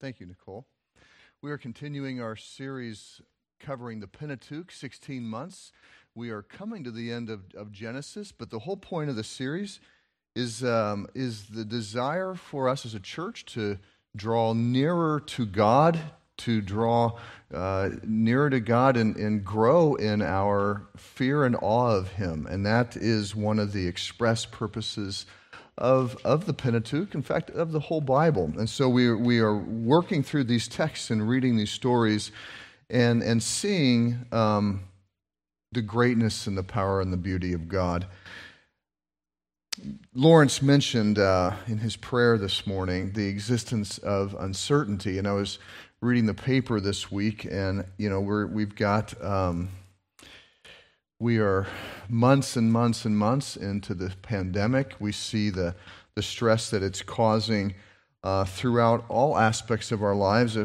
Thank you, Nicole. We are continuing our series covering the Pentateuch, 16 months. We are coming to the end of, of Genesis, but the whole point of the series is, um, is the desire for us as a church to draw nearer to God, to draw uh, nearer to God and, and grow in our fear and awe of Him. And that is one of the express purposes of, of the Pentateuch, in fact, of the whole Bible. And so we, we are working through these texts and reading these stories and, and seeing um, the greatness and the power and the beauty of God. Lawrence mentioned uh, in his prayer this morning the existence of uncertainty, and I was reading the paper this week, and you know we're, we've got um, we are months and months and months into the pandemic. We see the, the stress that it's causing uh, throughout all aspects of our lives. Uh,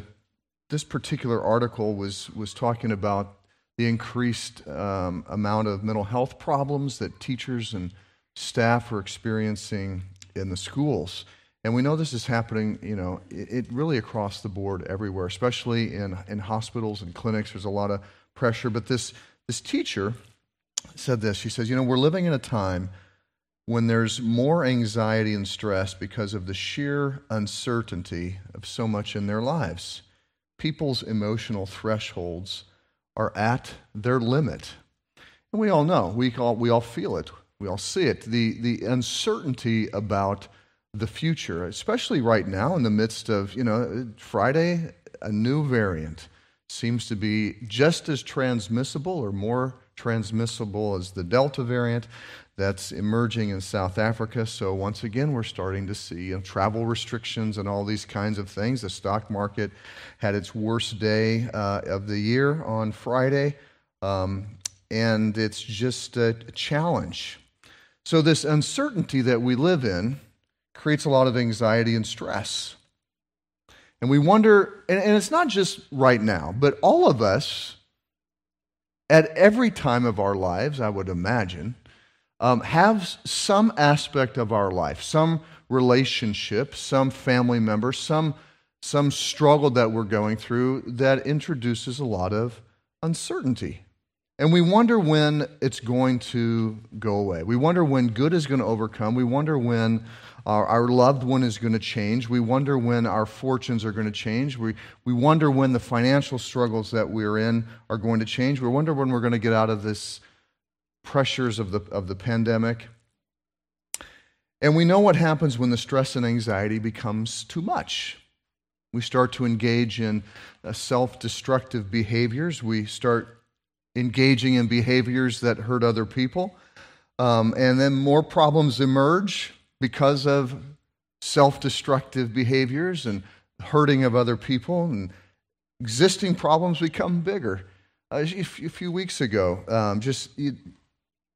this particular article was, was talking about the increased um, amount of mental health problems that teachers and staff are experiencing in the schools. And we know this is happening, you know, it, it really across the board everywhere, especially in, in hospitals and clinics. There's a lot of pressure. But this, this teacher, said this. She says, You know, we're living in a time when there's more anxiety and stress because of the sheer uncertainty of so much in their lives. People's emotional thresholds are at their limit. And we all know, we all, we all feel it, we all see it. The, the uncertainty about the future, especially right now in the midst of, you know, Friday, a new variant seems to be just as transmissible or more transmissible as the Delta variant that's emerging in South Africa. So, once again, we're starting to see you know, travel restrictions and all these kinds of things. The stock market had its worst day uh, of the year on Friday, um, and it's just a challenge. So, this uncertainty that we live in creates a lot of anxiety and stress. And we wonder, and, and it's not just right now, but all of us at every time of our lives, I would imagine, um, have some aspect of our life, some relationship, some family member, some, some struggle that we're going through that introduces a lot of uncertainty. And we wonder when it's going to go away. We wonder when good is going to overcome. We wonder when our, our loved one is going to change. We wonder when our fortunes are going to change. We, we wonder when the financial struggles that we're in are going to change. We wonder when we're going to get out of this pressures of the, of the pandemic. And we know what happens when the stress and anxiety becomes too much. We start to engage in uh, self destructive behaviors. We start engaging in behaviors that hurt other people. Um, and then more problems emerge because of self destructive behaviors and hurting of other people, and existing problems become bigger. Uh, a few weeks ago, um, just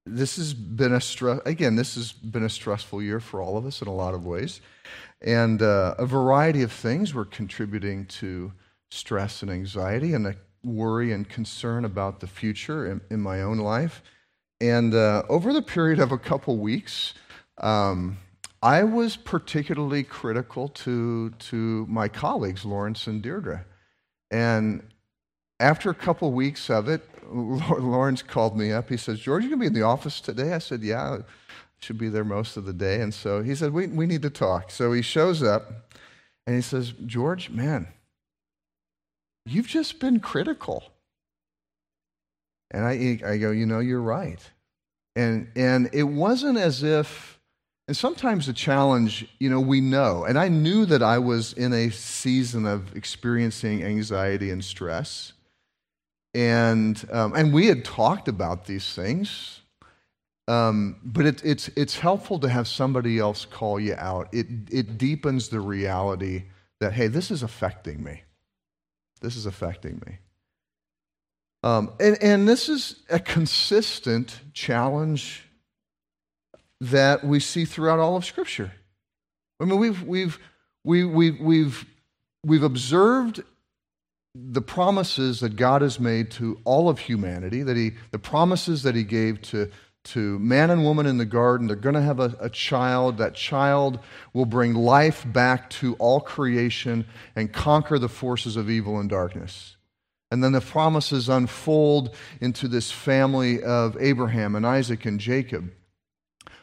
this has been a stress. Again, this has been a stressful year for all of us in a lot of ways, and uh, a variety of things were contributing to stress and anxiety, and worry and concern about the future in, in my own life. And uh, over the period of a couple weeks, um, I was particularly critical to, to my colleagues, Lawrence and Deirdre. And after a couple weeks of it, Lawrence called me up. He says, George, you going to be in the office today? I said, Yeah, I should be there most of the day. And so he said, we, we need to talk. So he shows up and he says, George, man, you've just been critical. And I, I go, You know, you're right. And, and it wasn't as if and sometimes the challenge, you know, we know. And I knew that I was in a season of experiencing anxiety and stress. And, um, and we had talked about these things. Um, but it, it's, it's helpful to have somebody else call you out. It, it deepens the reality that, hey, this is affecting me. This is affecting me. Um, and, and this is a consistent challenge that we see throughout all of Scripture. I mean, we've, we've, we, we, we've, we've observed the promises that God has made to all of humanity, that he, the promises that He gave to, to man and woman in the garden. They're going to have a, a, child. That child will bring life back to all creation and conquer the forces of evil and darkness. And then the promises unfold into this family of Abraham and Isaac and Jacob.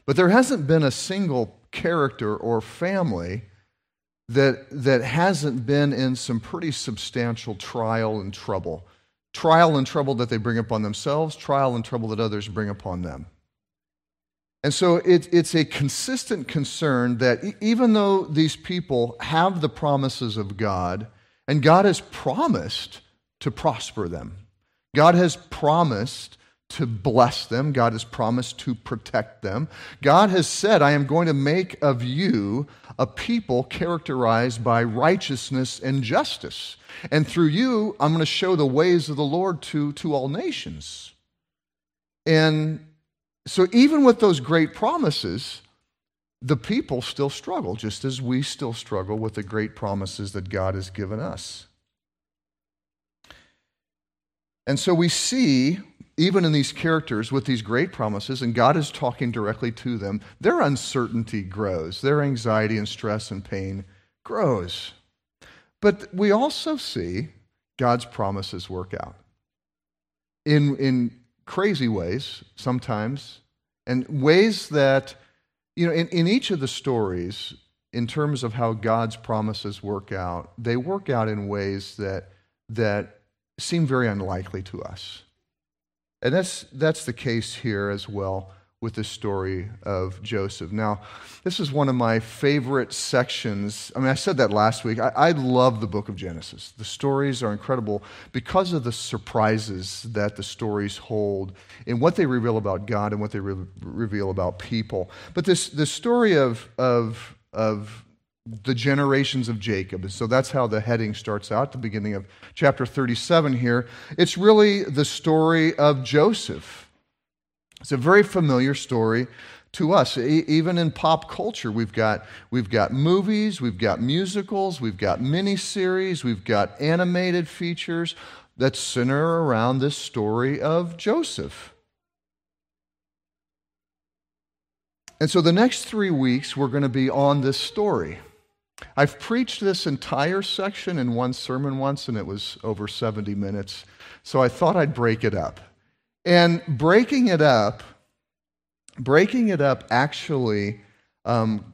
But there hasn't been a single character or family that, that hasn't been in some pretty substantial trial and trouble. Trial and trouble that they bring upon themselves, trial and trouble that others bring upon them. And so it, it's a consistent concern that even though these people have the promises of God, and God has promised to prosper them, God has promised to bless them. God has promised to protect them. God has said, I am going to make of you a people characterized by righteousness and justice. And through you, I'm going to show the ways of the Lord to, to all nations. And so, even with those great promises, the people still struggle, just as we still struggle with the great promises that God has given us. And so we see even in these characters with these great promises, and God is talking directly to them, their uncertainty grows, their anxiety and stress and pain grows. But we also see God's promises work out in, in crazy ways sometimes, and ways that, you know, in, in each of the stories, in terms of how God's promises work out, they work out in ways that, that seem very unlikely to us. And that's, that's the case here as well with the story of Joseph. Now, this is one of my favorite sections. I mean, I said that last week. I, I, love the book of Genesis. The stories are incredible because of the surprises that the stories hold in what they reveal about God and what they re- reveal about people. But this, this story of, of, of the generations of Jacob. And so that's how the heading starts out, the beginning of chapter 37 here. It's really the story of Joseph. It's a very familiar story to us. Even in pop culture, we've got, we've got movies, we've got musicals, we've got miniseries, we've got animated features that center around this story of Joseph. And so the next three weeks, we're going to be on this story. I've preached this entire section in one sermon once, and it was over 70 minutes. So I thought I'd break it up. And breaking it up, breaking it up actually um,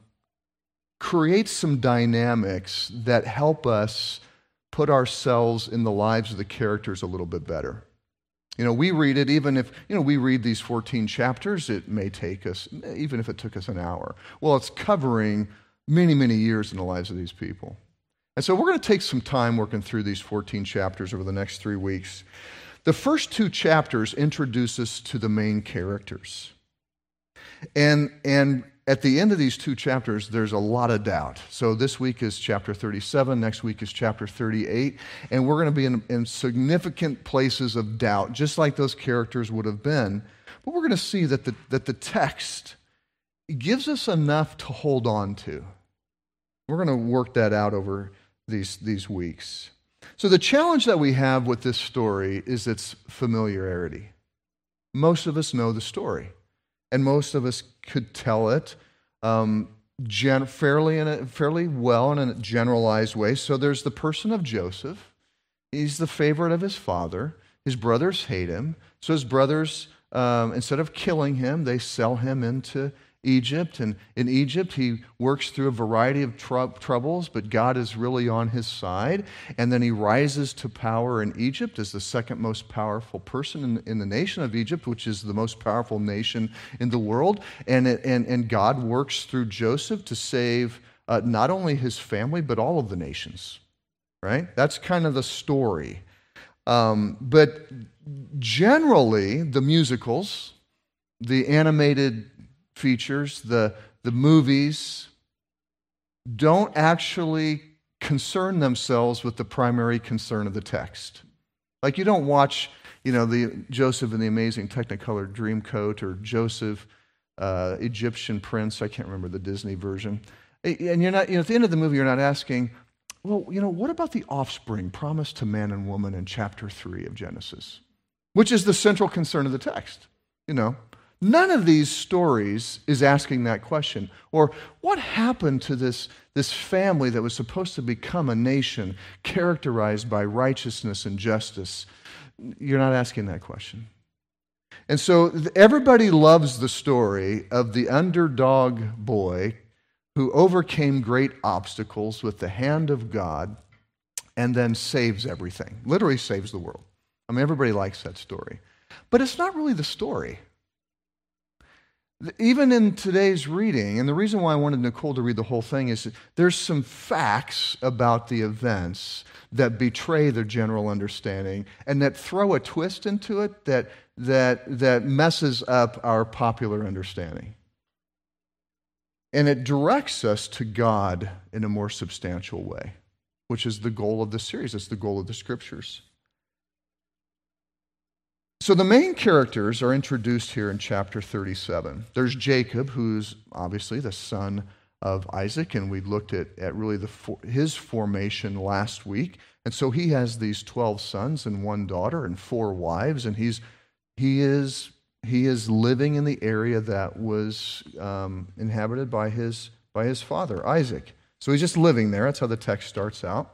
creates some dynamics that help us put ourselves in the lives of the characters a little bit better. You know, we read it, even if, you know, we read these 14 chapters, it may take us, even if it took us an hour. Well, it's covering many, many years in the lives of these people. And so we're going to take some time working through these 14 chapters over the next three weeks. The first two chapters introduce us to the main characters. And, and at the end of these two chapters, there's a lot of doubt. So this week is chapter 37, next week is chapter 38, and we're going to be in, in significant places of doubt, just like those characters would have been. But we're going to see that the, that the text gives us enough to hold on to. We're going to work that out over these, these weeks. So, the challenge that we have with this story is its familiarity. Most of us know the story, and most of us could tell it um, gen- fairly, in a, fairly well in a generalized way. So, there's the person of Joseph. He's the favorite of his father. His brothers hate him. So, his brothers, um, instead of killing him, they sell him into Egypt. And in Egypt, he works through a variety of tr- troubles, but God is really on his side. And then he rises to power in Egypt as the second most powerful person in, in the nation of Egypt, which is the most powerful nation in the world. And, it, and, and God works through Joseph to save uh, not only his family, but all of the nations. Right? That's kind of the story. Um, but generally, the musicals, the animated features, the, the movies, don't actually concern themselves with the primary concern of the text. Like you don't watch, you know, the Joseph and the Amazing Technicolor Dreamcoat or Joseph, uh, Egyptian Prince. I can't remember the Disney version. And you're not, you know, at the end of the movie, you're not asking, well, you know, what about the offspring promised to man and woman in chapter three of Genesis, which is the central concern of the text? You know, None of these stories is asking that question. Or what happened to this, this family that was supposed to become a nation characterized by righteousness and justice? You're not asking that question. And so everybody loves the story of the underdog boy who overcame great obstacles with the hand of God and then saves everything, literally saves the world. I mean, everybody likes that story. But it's not really the story. Even in today's reading, and the reason why I wanted Nicole to read the whole thing is there's some facts about the events that betray the general understanding and that throw a twist into it that, that, that messes up our popular understanding. And it directs us to God in a more substantial way, which is the goal of the series. It's the goal of the scriptures. So the main characters are introduced here in chapter 37. There's Jacob, who's obviously the son of Isaac, and we looked at, at really the, his formation last week. And so he has these 12 sons and one daughter and four wives, and he's, he, is, he is living in the area that was um, inhabited by his, by his father, Isaac. So he's just living there. That's how the text starts out.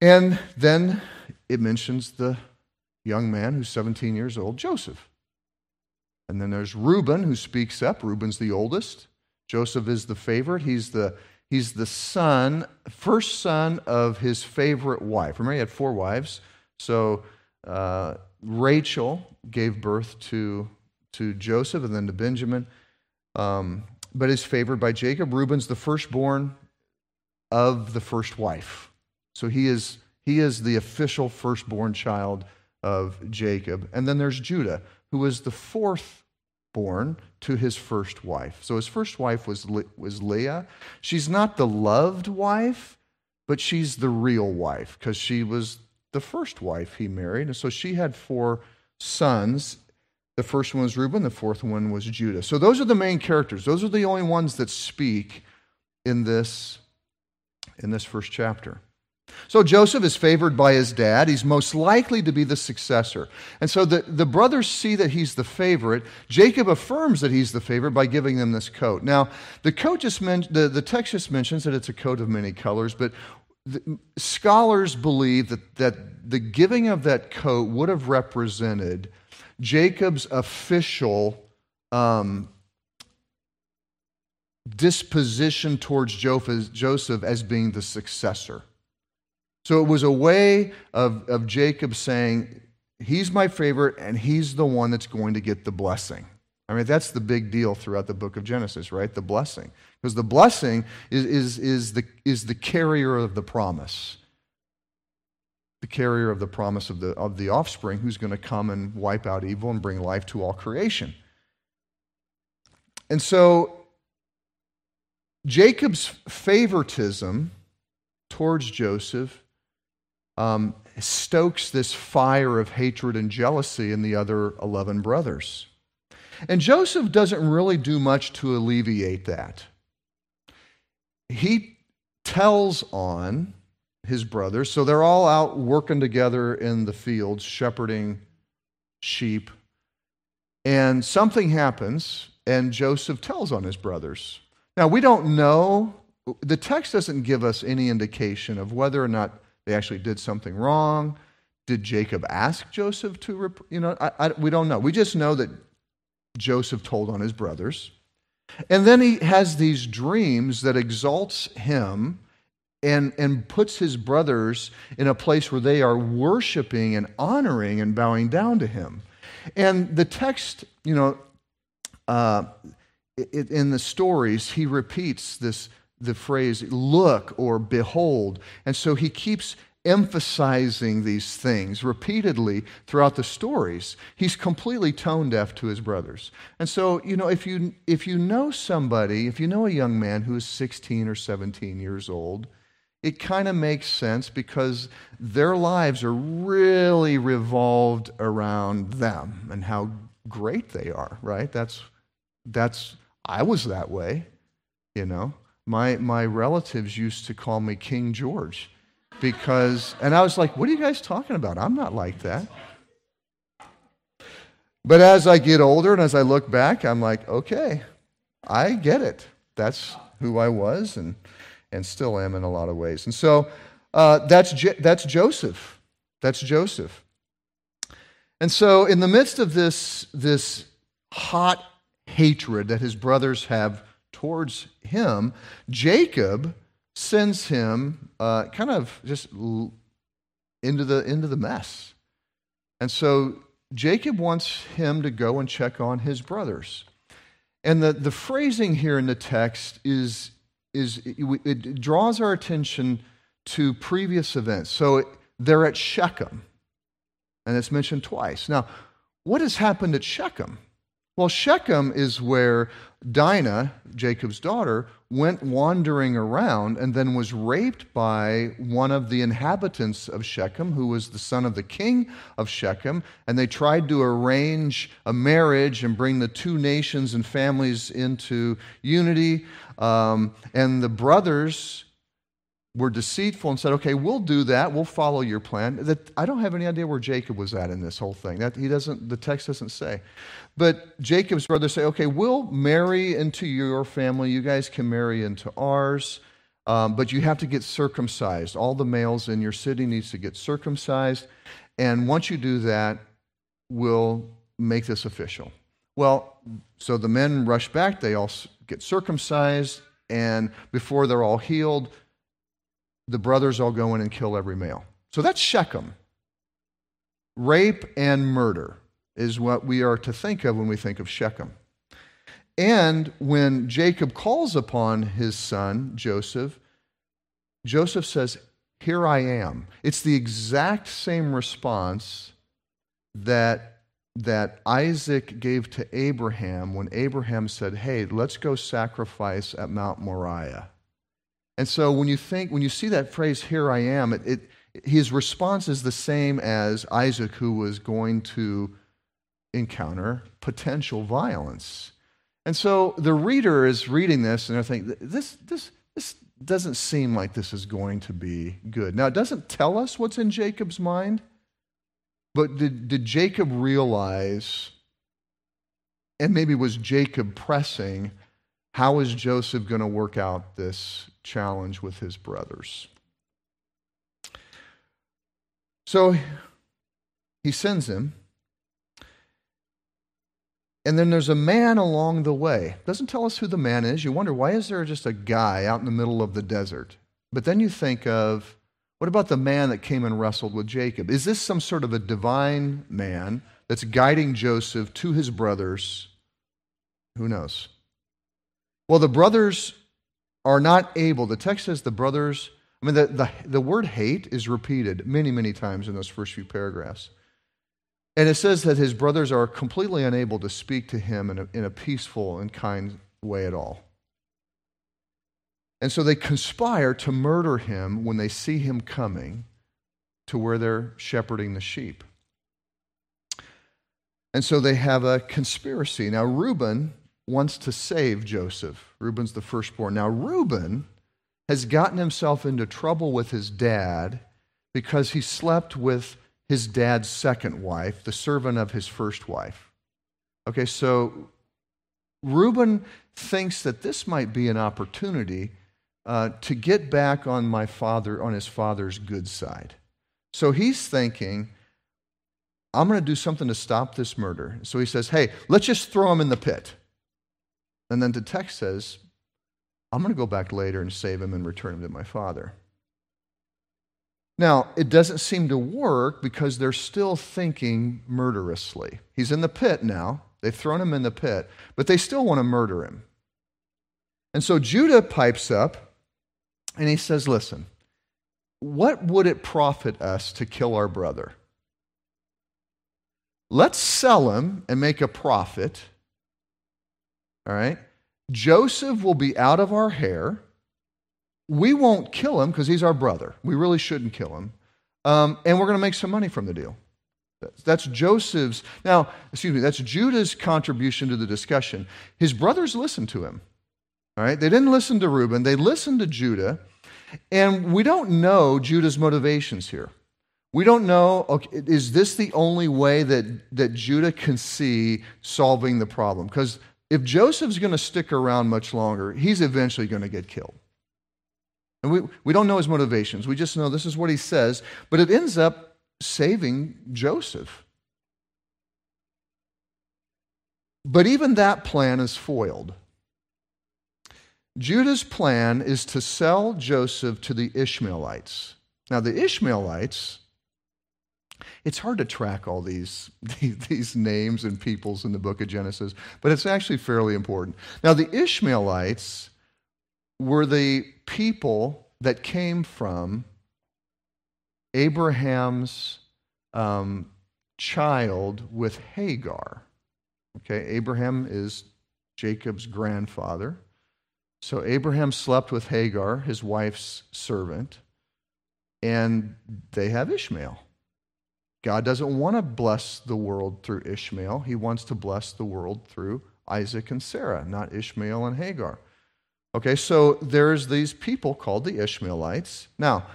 And then it mentions the young man who's 17 years old, Joseph. And then there's Reuben who speaks up. Reuben's the oldest. Joseph is the favorite. He's the, he's the son, first son of his favorite wife. Remember, he had four wives. So uh, Rachel gave birth to, to Joseph and then to Benjamin, um, but is favored by Jacob. Reuben's the firstborn of the first wife. So he is, he is the official firstborn child of Jacob. And then there's Judah, who was the fourth born to his first wife. So his first wife was, was Leah. She's not the loved wife, but she's the real wife because she was the first wife he married. And so she had four sons. The first one was Reuben, the fourth one was Judah. So those are the main characters. Those are the only ones that speak in this in this first chapter. So Joseph is favored by his dad. He's most likely to be the successor. And so the, the brothers see that he's the favorite. Jacob affirms that he's the favorite by giving them this coat. Now, the coat just men- the, the text just mentions that it's a coat of many colors, but the, scholars believe that, that the giving of that coat would have represented Jacob's official um, disposition towards Joseph as being the successor. So it was a way of, of Jacob saying, He's my favorite, and he's the one that's going to get the blessing. I mean, that's the big deal throughout the book of Genesis, right? The blessing. Because the blessing is, is, is, the, is the carrier of the promise. The carrier of the promise of the, of the offspring who's going to come and wipe out evil and bring life to all creation. And so, Jacob's favoritism towards Joseph um, stokes this fire of hatred and jealousy in the other 11 brothers. And Joseph doesn't really do much to alleviate that. He tells on his brothers, so they're all out working together in the fields, shepherding sheep. And something happens, and Joseph tells on his brothers. Now, we don't know, the text doesn't give us any indication of whether or not they actually did something wrong. Did Jacob ask Joseph to, you know, I, I, we don't know. We just know that Joseph told on his brothers. And then he has these dreams that exalts him and, and puts his brothers in a place where they are worshiping and honoring and bowing down to him. And the text, you know, uh, in the stories, he repeats this the phrase look or behold. And so he keeps emphasizing these things repeatedly throughout the stories. He's completely tone deaf to his brothers. And so, you know, if you if you know somebody, if you know a young man who is 16 or 17 years old, it kind of makes sense because their lives are really revolved around them and how great they are, right? That's that's I was that way, you know. My, my relatives used to call me King George because, and I was like, what are you guys talking about? I'm not like that. But as I get older and as I look back, I'm like, okay, I get it. That's who I was and, and still am in a lot of ways. And so uh, that's, that's Joseph. That's Joseph. And so, in the midst of this, this hot hatred that his brothers have towards him, Jacob sends him uh, kind of just into the, into the mess. And so Jacob wants him to go and check on his brothers. And the, the phrasing here in the text is, is it, it draws our attention to previous events. So they're at Shechem, and it's mentioned twice. Now, what has happened at Shechem? Well, Shechem is where Dinah, Jacob's daughter, went wandering around and then was raped by one of the inhabitants of Shechem, who was the son of the king of Shechem. And they tried to arrange a marriage and bring the two nations and families into unity. Um, and the brothers were deceitful and said, "Okay, we'll do that. We'll follow your plan." That I don't have any idea where Jacob was at in this whole thing. That he doesn't. The text doesn't say. But Jacob's brothers say, "Okay, we'll marry into your family. You guys can marry into ours." Um, but you have to get circumcised. All the males in your city needs to get circumcised, and once you do that, we'll make this official. Well, so the men rush back. They all get circumcised, and before they're all healed, the brothers all go in and kill every male. So that's Shechem. Rape and murder is what we are to think of when we think of Shechem. And when Jacob calls upon his son, Joseph, Joseph says, Here I am. It's the exact same response that, that Isaac gave to Abraham when Abraham said, Hey, let's go sacrifice at Mount Moriah. And so when you think, when you see that phrase, here I am, it, it, his response is the same as Isaac, who was going to encounter potential violence. And so the reader is reading this and they're thinking, this, this, this doesn't seem like this is going to be good. Now, it doesn't tell us what's in Jacob's mind, but did, did Jacob realize, and maybe was Jacob pressing, how is Joseph going to work out this challenge with his brothers? So he sends him. And then there's a man along the way. Doesn't tell us who the man is. You wonder why is there just a guy out in the middle of the desert? But then you think of what about the man that came and wrestled with Jacob? Is this some sort of a divine man that's guiding Joseph to his brothers? Who knows? Well, the brothers are not able, the text says the brothers, I mean, the, the, the word hate is repeated many, many times in those first few paragraphs. And it says that his brothers are completely unable to speak to him in a, in a peaceful and kind way at all. And so they conspire to murder him when they see him coming to where they're shepherding the sheep. And so they have a conspiracy. Now, Reuben wants to save Joseph. Reuben's the firstborn. Now, Reuben has gotten himself into trouble with his dad because he slept with his dad's second wife, the servant of his first wife. Okay, so Reuben thinks that this might be an opportunity uh, to get back on my father, on his father's good side. So he's thinking, I'm going to do something to stop this murder. So he says, Hey, let's just throw him in the pit. And then the text says, I'm going to go back later and save him and return him to my father. Now, it doesn't seem to work because they're still thinking murderously. He's in the pit now. They've thrown him in the pit, but they still want to murder him. And so Judah pipes up and he says, Listen, what would it profit us to kill our brother? Let's sell him and make a profit all right? Joseph will be out of our hair. We won't kill him because he's our brother. We really shouldn't kill him. Um, and we're going to make some money from the deal. That's Joseph's. Now, excuse me, that's Judah's contribution to the discussion. His brothers listened to him. All right? They didn't listen to Reuben, they listened to Judah. And we don't know Judah's motivations here. We don't know, okay, is this the only way that, that Judah can see solving the problem? Because if Joseph's going to stick around much longer, he's eventually going to get killed. And we, we don't know his motivations. We just know this is what he says, but it ends up saving Joseph. But even that plan is foiled. Judah's plan is to sell Joseph to the Ishmaelites. Now, the Ishmaelites, it's hard to track all these, these names and peoples in the book of Genesis, but it's actually fairly important. Now, the Ishmaelites were the people that came from Abraham's um, child with Hagar. Okay, Abraham is Jacob's grandfather. So Abraham slept with Hagar, his wife's servant, and they have Ishmael. God doesn't want to bless the world through Ishmael. He wants to bless the world through Isaac and Sarah, not Ishmael and Hagar. Okay, so there's these people called the Ishmaelites. Now,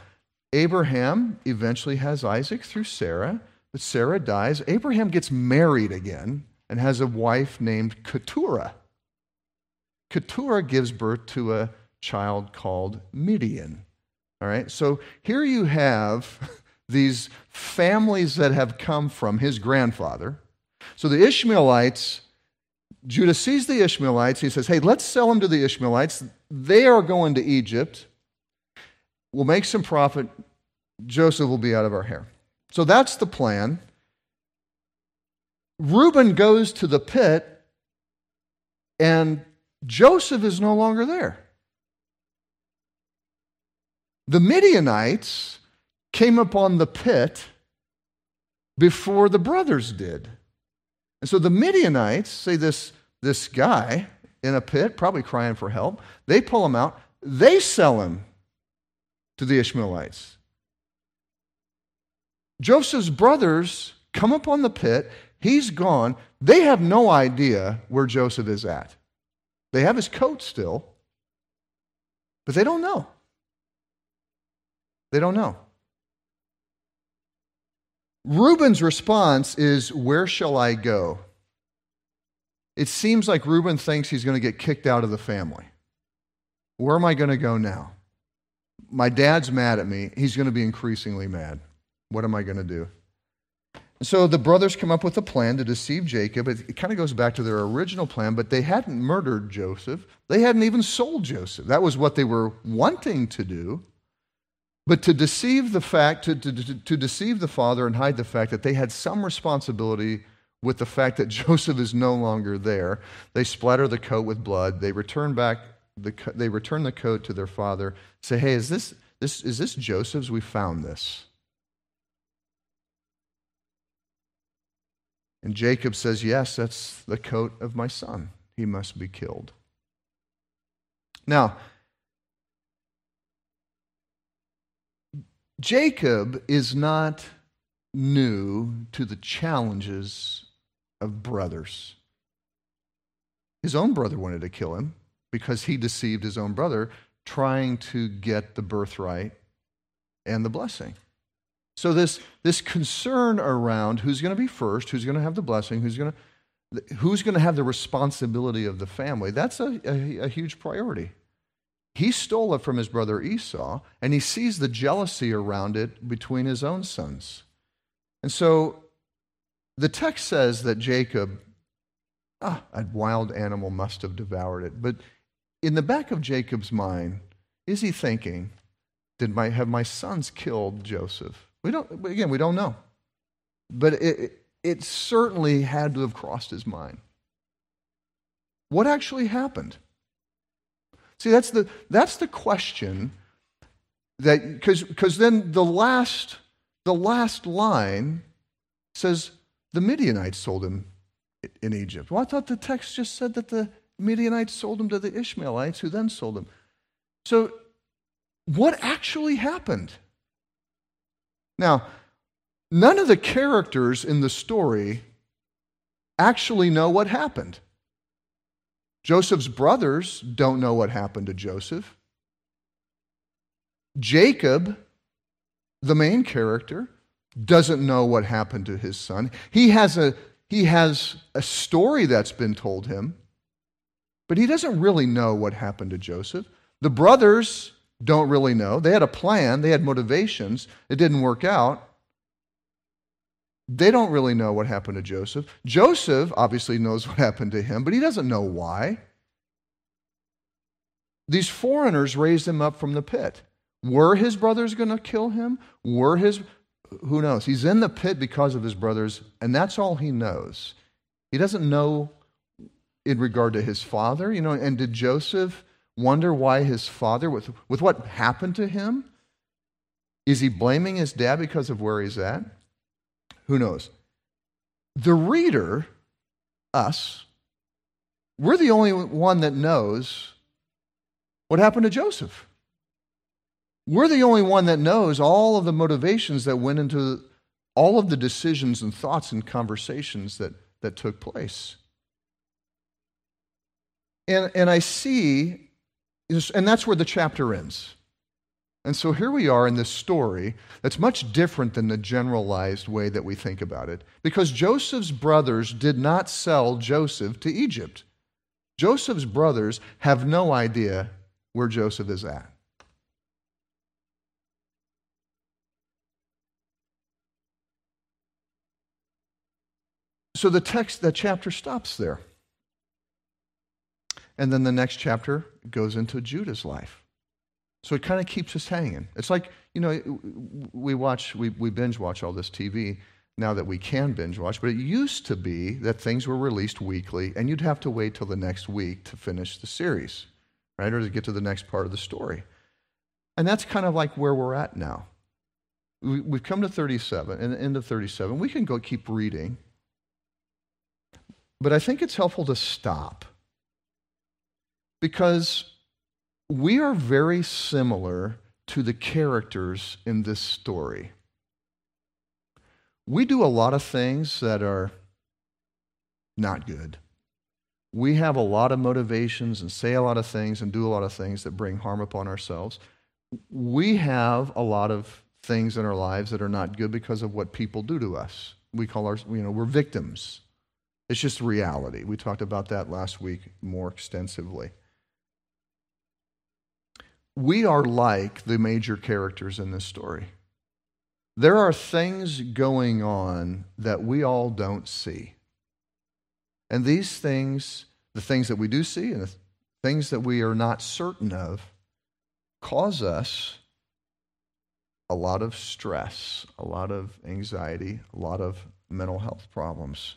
Abraham eventually has Isaac through Sarah, but Sarah dies. Abraham gets married again and has a wife named Keturah. Keturah gives birth to a child called Midian. All right, so here you have these families that have come from his grandfather. So the Ishmaelites, Judah sees the Ishmaelites. He says, Hey, let's sell them to the Ishmaelites. They are going to Egypt. We'll make some profit. Joseph will be out of our hair. So that's the plan. Reuben goes to the pit, and Joseph is no longer there. The Midianites came upon the pit before the brothers did. And so the Midianites say this, this guy in a pit, probably crying for help, they pull him out, they sell him to the Ishmaelites. Joseph's brothers come upon the pit, he's gone. They have no idea where Joseph is at. They have his coat still, but they don't know. They don't know. Reuben's response is, Where shall I go? It seems like Reuben thinks he's going to get kicked out of the family. Where am I going to go now? My dad's mad at me. He's going to be increasingly mad. What am I going to do? So the brothers come up with a plan to deceive Jacob. It, kind of goes back to their original plan, but they hadn't murdered Joseph. They hadn't even sold Joseph. That was what they were wanting to do. But to deceive the fact, to, to, to, deceive the father and hide the fact that they had some responsibility with the fact that Joseph is no longer there, they splatter the coat with blood. They return back, the, they return the coat to their father, say, Hey, is this, this, is this Joseph's? We found this. And Jacob says, Yes, that's the coat of my son. He must be killed. Now, Jacob is not new to the challenges of brothers. His own brother wanted to kill him because he deceived his own brother, trying to get the birthright and the blessing. So this, this concern around who's going to be first, who's going to have the blessing, who's going to, who's going to have the responsibility of the family, that's a, a, a huge priority. He stole it from his brother Esau, and he sees the jealousy around it between his own sons. And so the text says that Jacob, ah, a wild animal must have devoured it. But in the back of Jacob's mind, is he thinking, did my, have my sons killed Joseph? We don't, again, we don't know. But it, it certainly had to have crossed his mind. What actually happened? See, that's the, that's the question that, because then the last, the last line says the Midianites sold him in Egypt. Well, I thought the text just said that the Midianites sold him to the Ishmaelites, who then sold him. So, what actually happened? Now, none of the characters in the story actually know what happened. Joseph's brothers don't know what happened to Joseph. Jacob, the main character, doesn't know what happened to his son. He has a, he has a story that's been told him, but he doesn't really know what happened to Joseph. The brothers don't really know. They had a plan, they had motivations. It didn't work out. They don't really know what happened to Joseph. Joseph obviously knows what happened to him, but he doesn't know why. These foreigners raised him up from the pit. Were his brothers going to kill him? Were his who knows? He's in the pit because of his brothers, and that's all he knows. He doesn't know in regard to his father, you know, and did Joseph wonder why his father, with, with what happened to him, is he blaming his dad because of where he's at? Who knows? The reader, us, we're the only one that knows what happened to Joseph. We're the only one that knows all of the motivations that went into all of the decisions and thoughts and conversations that, that took place. And, and I see, and that's where the chapter ends. And so here we are in this story that's much different than the generalized way that we think about it, because Joseph's brothers did not sell Joseph to Egypt. Joseph's brothers have no idea where Joseph is at. So the text, that chapter stops there. And then the next chapter goes into Judah's life. So it kind of keeps us hanging. It's like, you know, we watch, we, we binge watch all this TV now that we can binge watch, but it used to be that things were released weekly and you'd have to wait till the next week to finish the series, right? Or to get to the next part of the story. And that's kind of like where we're at now. We, have come to 37, and the end of 37. We can go keep reading, but I think it's helpful to stop because we are very similar to the characters in this story. We do a lot of things that are not good. We have a lot of motivations and say a lot of things and do a lot of things that bring harm upon ourselves. We have a lot of things in our lives that are not good because of what people do to us. We call our, you know, we're victims. It's just reality. We talked about that last week more extensively. We are like the major characters in this story. There are things going on that we all don't see. And these things, the things that we do see and the things that we are not certain of, cause us a lot of stress, a lot of anxiety, a lot of mental health problems.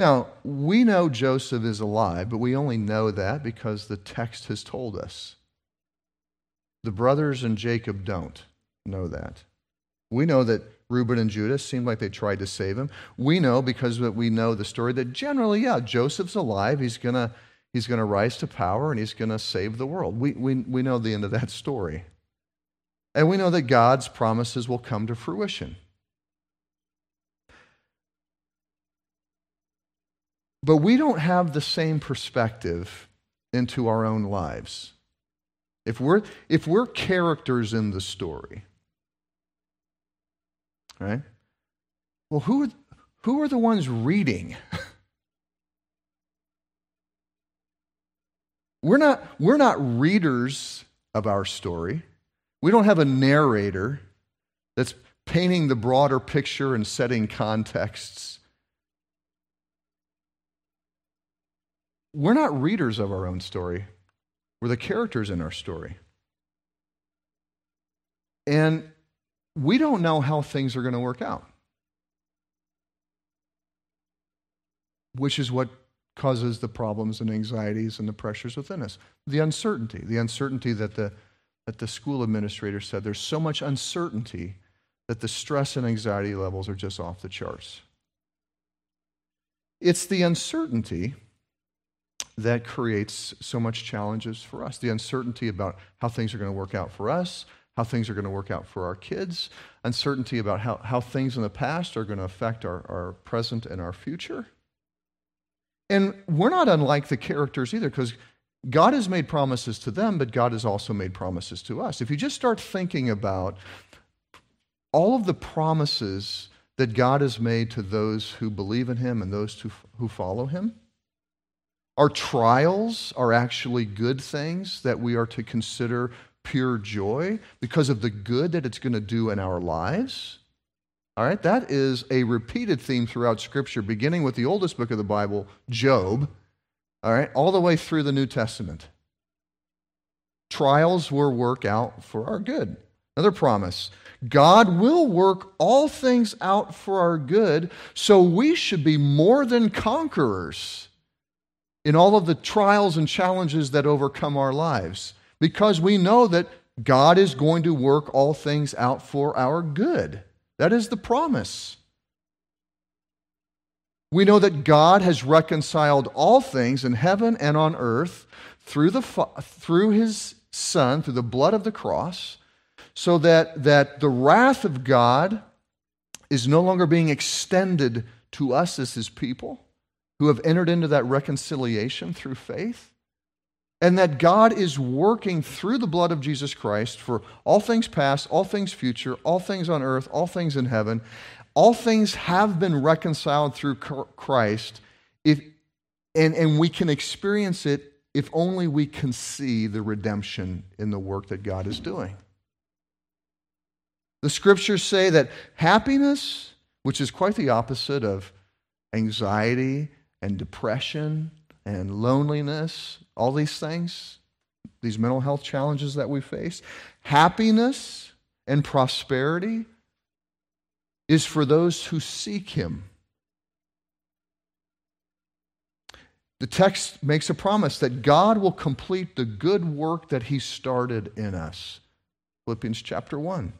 Now, we know Joseph is alive, but we only know that because the text has told us. The brothers and Jacob don't know that. We know that Reuben and Judah seemed like they tried to save him. We know because we know the story that generally, yeah, Joseph's alive. He's going to he's to rise to power and he's going to save the world. We, we, we know the end of that story. And we know that God's promises will come to fruition. But we don't have the same perspective into our own lives. If we're, if we're characters in the story, right? Well, who who are the ones reading? we're, not, we're not readers of our story. We don't have a narrator that's painting the broader picture and setting contexts. we're not readers of our own story, we're the characters in our story. And we don't know how things are going to work out, which is what causes the problems and anxieties and the pressures within us. The uncertainty, the uncertainty that the, that the school administrator said there's so much uncertainty that the stress and anxiety levels are just off the charts. It's the uncertainty that creates so much challenges for us. The uncertainty about how things are going to work out for us, how things are going to work out for our kids, uncertainty about how, how things in the past are going to affect our, our present and our future. And we're not unlike the characters either, because God has made promises to them, but God has also made promises to us. If you just start thinking about all of the promises that God has made to those who believe in him and those who, who follow him? Our trials are actually good things that we are to consider pure joy because of the good that it's going to do in our lives. All right, that is a repeated theme throughout Scripture, beginning with the oldest book of the Bible, Job, all right, all the way through the New Testament. Trials will work out for our good. Another promise God will work all things out for our good, so we should be more than conquerors in all of the trials and challenges that overcome our lives because we know that God is going to work all things out for our good. That is the promise. We know that God has reconciled all things in heaven and on earth through, the, through his Son, through the blood of the cross, so that, that the wrath of God is no longer being extended to us as his people who have entered into that reconciliation through faith. And that God is working through the blood of Jesus Christ for all things past, all things future, all things on earth, all things in heaven. All things have been reconciled through Christ, if, and, and we can experience it if only we can see the redemption in the work that God is doing. The scriptures say that happiness, which is quite the opposite of anxiety and depression and loneliness, all these things, these mental health challenges that we face, happiness and prosperity is for those who seek Him. The text makes a promise that God will complete the good work that He started in us. Philippians chapter 1.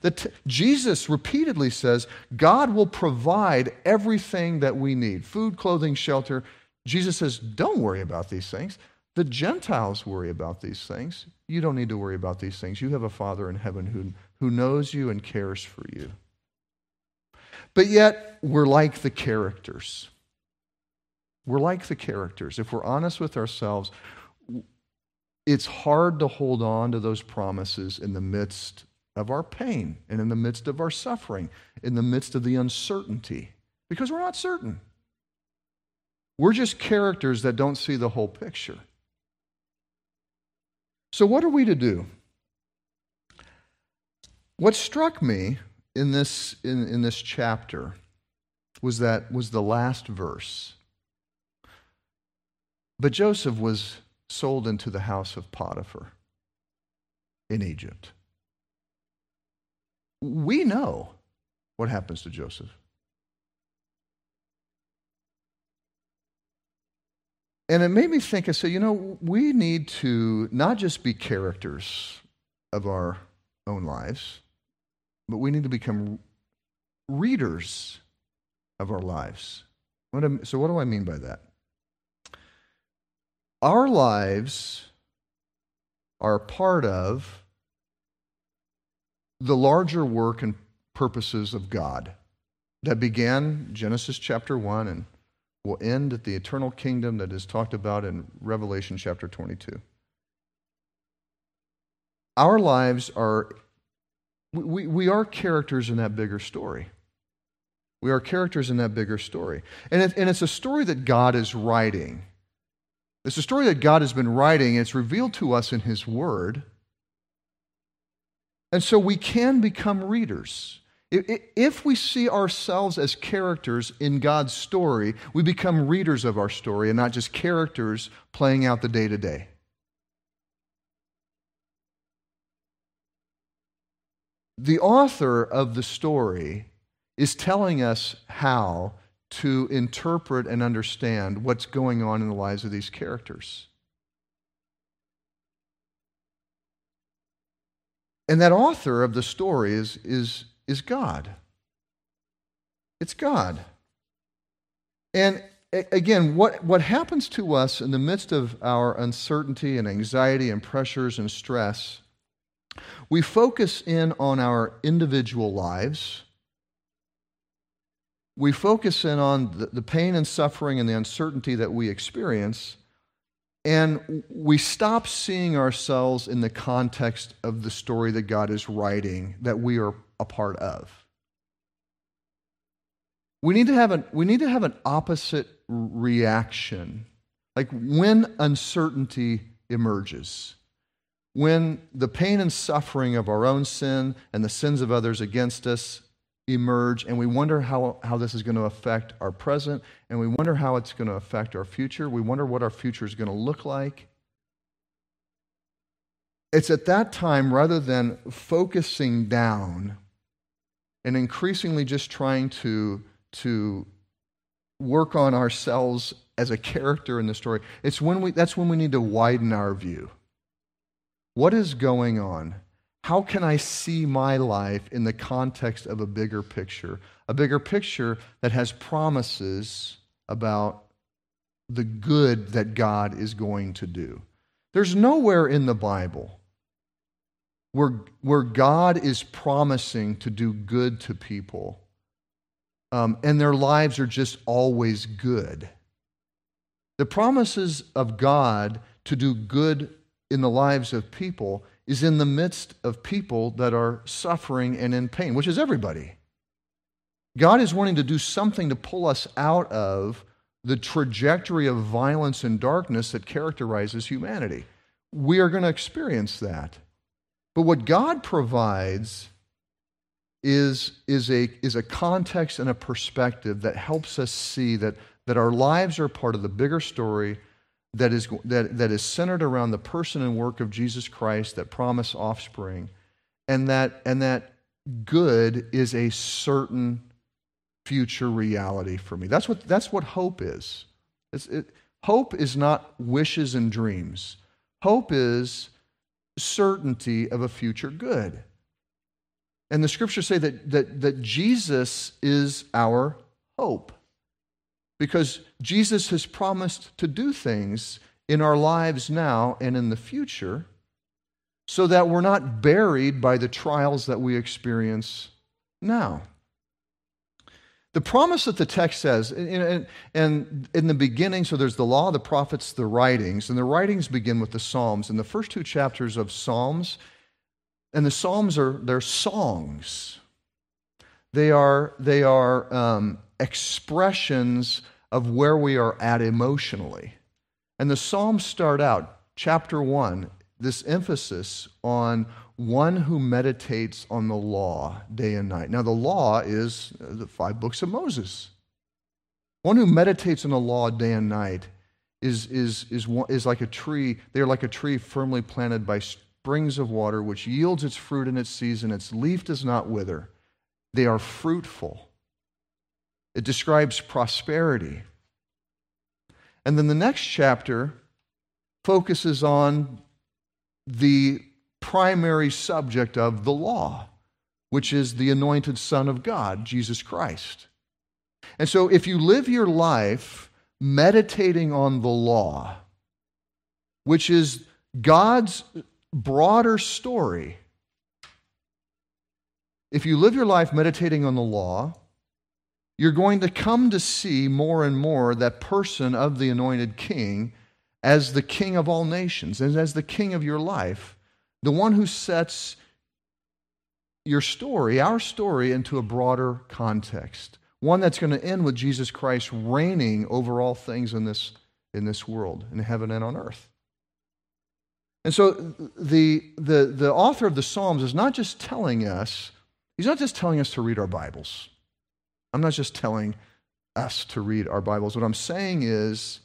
That Jesus repeatedly says God will provide everything that we need food, clothing, shelter. Jesus says, Don't worry about these things. The Gentiles worry about these things. You don't need to worry about these things. You have a Father in heaven who, who knows you and cares for you. But yet, we're like the characters. We're like the characters. If we're honest with ourselves, it's hard to hold on to those promises in the midst of our pain and in the midst of our suffering, in the midst of the uncertainty, because we're not certain. We're just characters that don't see the whole picture. So, what are we to do? What struck me in this, in, in this chapter was that was the last verse. But Joseph was sold into the house of Potiphar in Egypt. We know what happens to Joseph. And it made me think, I said, you know, we need to not just be characters of our own lives, but we need to become readers of our lives. so, what do I mean by that? Our lives are part of the larger work and purposes of God that began Genesis chapter 1 and will end at the eternal kingdom that is talked about in Revelation chapter 22. Our lives are, we, we are characters in that bigger story. We are characters in that bigger story. And, it, and it's a story that God is writing. It's a story that God has been writing, and it's revealed to us in His Word. And so we can become readers. If we see ourselves as characters in God's story, we become readers of our story and not just characters playing out the day to day. The author of the story is telling us how to interpret and understand what's going on in the lives of these characters. And that author of the story is, is is God. It's God. And again, what, what happens to us in the midst of our uncertainty and anxiety and pressures and stress, we focus in on our individual lives. We focus in on the, the pain and suffering and the uncertainty that we experience. And we stop seeing ourselves in the context of the story that God is writing, that we are a part of. We need to have an, we need to have an opposite reaction. Like when uncertainty emerges, when the pain and suffering of our own sin and the sins of others against us emerge, and we wonder how, how this is going to affect our present, and we wonder how it's going to affect our future. We wonder what our future is going to look like. It's at that time, rather than focusing down and increasingly just trying to, to work on ourselves as a character in the story, it's when we, that's when we need to widen our view. What is going on? How can I see my life in the context of a bigger picture? A bigger picture that has promises about the good that God is going to do. There's nowhere in the Bible where, where God is promising to do good to people um, and their lives are just always good. The promises of God to do good in the lives of people is in the midst of people that are suffering and in pain, which is everybody. God is wanting to do something to pull us out of the trajectory of violence and darkness that characterizes humanity. We are going to experience that. But what God provides is, is, a, is a context and a perspective that helps us see that, that our lives are part of the bigger story that is, that, that is centered around the person and work of Jesus Christ that promise offspring, and that, and that good is a certain future reality for me. That's what, that's what hope is. It, hope is not wishes and dreams, hope is certainty of a future good. And the scriptures say that, that, that Jesus is our hope because Jesus has promised to do things in our lives now and in the future so that we're not buried by the trials that we experience now. The promise that the text says, and in the beginning, so there's the law, the prophets, the writings, and the writings begin with the Psalms. And the first two chapters of Psalms, and the Psalms are they're songs. They are they are um, expressions of where we are at emotionally. And the Psalms start out, chapter one, this emphasis on one who meditates on the law day and night. Now, the law is the five books of Moses. One who meditates on the law day and night is, is, is, is like a tree. They are like a tree firmly planted by springs of water, which yields its fruit in its season. Its leaf does not wither. They are fruitful. It describes prosperity. And then the next chapter focuses on the primary subject of the law, which is the anointed Son of God, Jesus Christ. And so if you live your life meditating on the law, which is God's broader story, if you live your life meditating on the law, you're going to come to see more and more that person of the anointed king as the king of all nations and as the king of your life, the one who sets your story, our story, into a broader context. One that's going to end with Jesus Christ reigning over all things in this, in this world, in heaven and on earth. And so the, the, the author of the Psalms is not just telling us, he's not just telling us to read our Bibles. I'm not just telling us to read our Bibles. What I'm saying is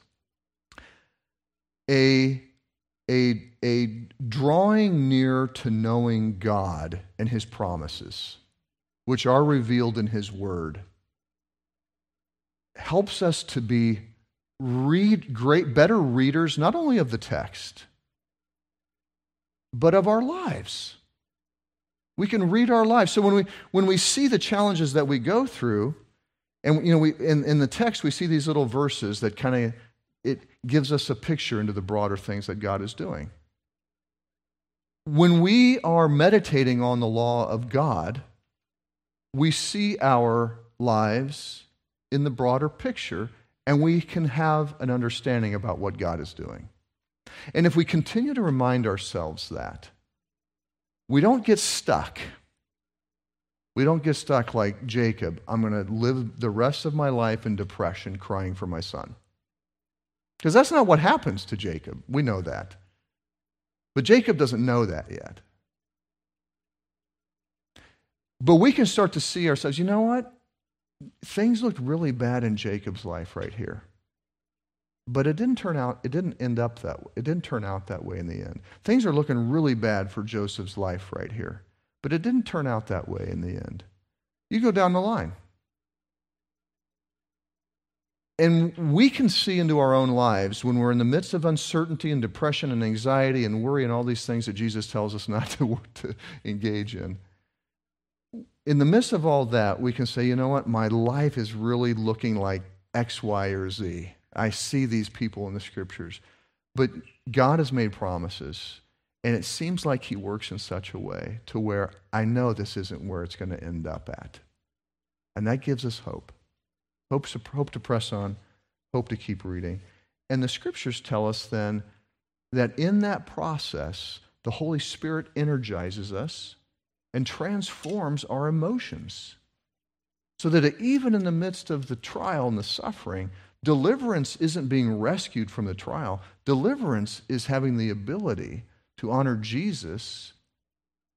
a, a, a drawing near to knowing God and his promises, which are revealed in his word, helps us to be read great better readers not only of the text but of our lives we can read our lives. So when we, when we see the challenges that we go through, and you know, we, in, in the text, we see these little verses that kind of it gives us a picture into the broader things that God is doing. When we are meditating on the law of God, we see our lives in the broader picture, and we can have an understanding about what God is doing. And if we continue to remind ourselves that, we don't get stuck We don't get stuck like Jacob. I'm going to live the rest of my life in depression crying for my son. Because that's not what happens to Jacob. We know that. But Jacob doesn't know that yet. But we can start to see ourselves, you know what? Things looked really bad in Jacob's life right here. But it didn't turn out, it didn't end up that way. It didn't turn out that way in the end. Things are looking really bad for Joseph's life right here. But it didn't turn out that way in the end. You go down the line. And we can see into our own lives when we're in the midst of uncertainty and depression and anxiety and worry and all these things that Jesus tells us not to, to engage in. In the midst of all that, we can say, you know what? My life is really looking like X, Y, or Z. I see these people in the scriptures. But God has made promises, and it seems like He works in such a way to where I know this isn't where it's going to end up at. And that gives us hope. Hope to, hope to press on, hope to keep reading. And the scriptures tell us then that in that process, the Holy Spirit energizes us and transforms our emotions. So that even in the midst of the trial and the suffering, Deliverance isn't being rescued from the trial. Deliverance is having the ability to honor Jesus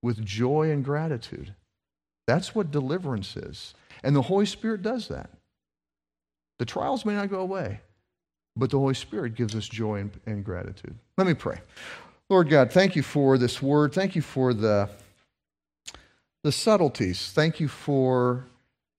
with joy and gratitude. That's what deliverance is. And the Holy Spirit does that. The trials may not go away, but the Holy Spirit gives us joy and, and gratitude. Let me pray. Lord God, thank you for this word. Thank you for the, the subtleties. Thank you for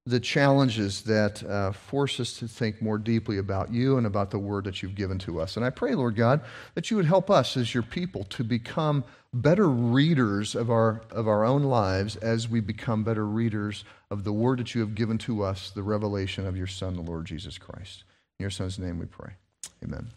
the challenges that uh, force us to think more deeply about you and about the word that you've given to us. And I pray, Lord God, that you would help us as your people to become better readers of our, of our own lives as we become better readers of the word that you have given to us, the revelation of your Son, the Lord Jesus Christ. In your Son's name we pray. Amen.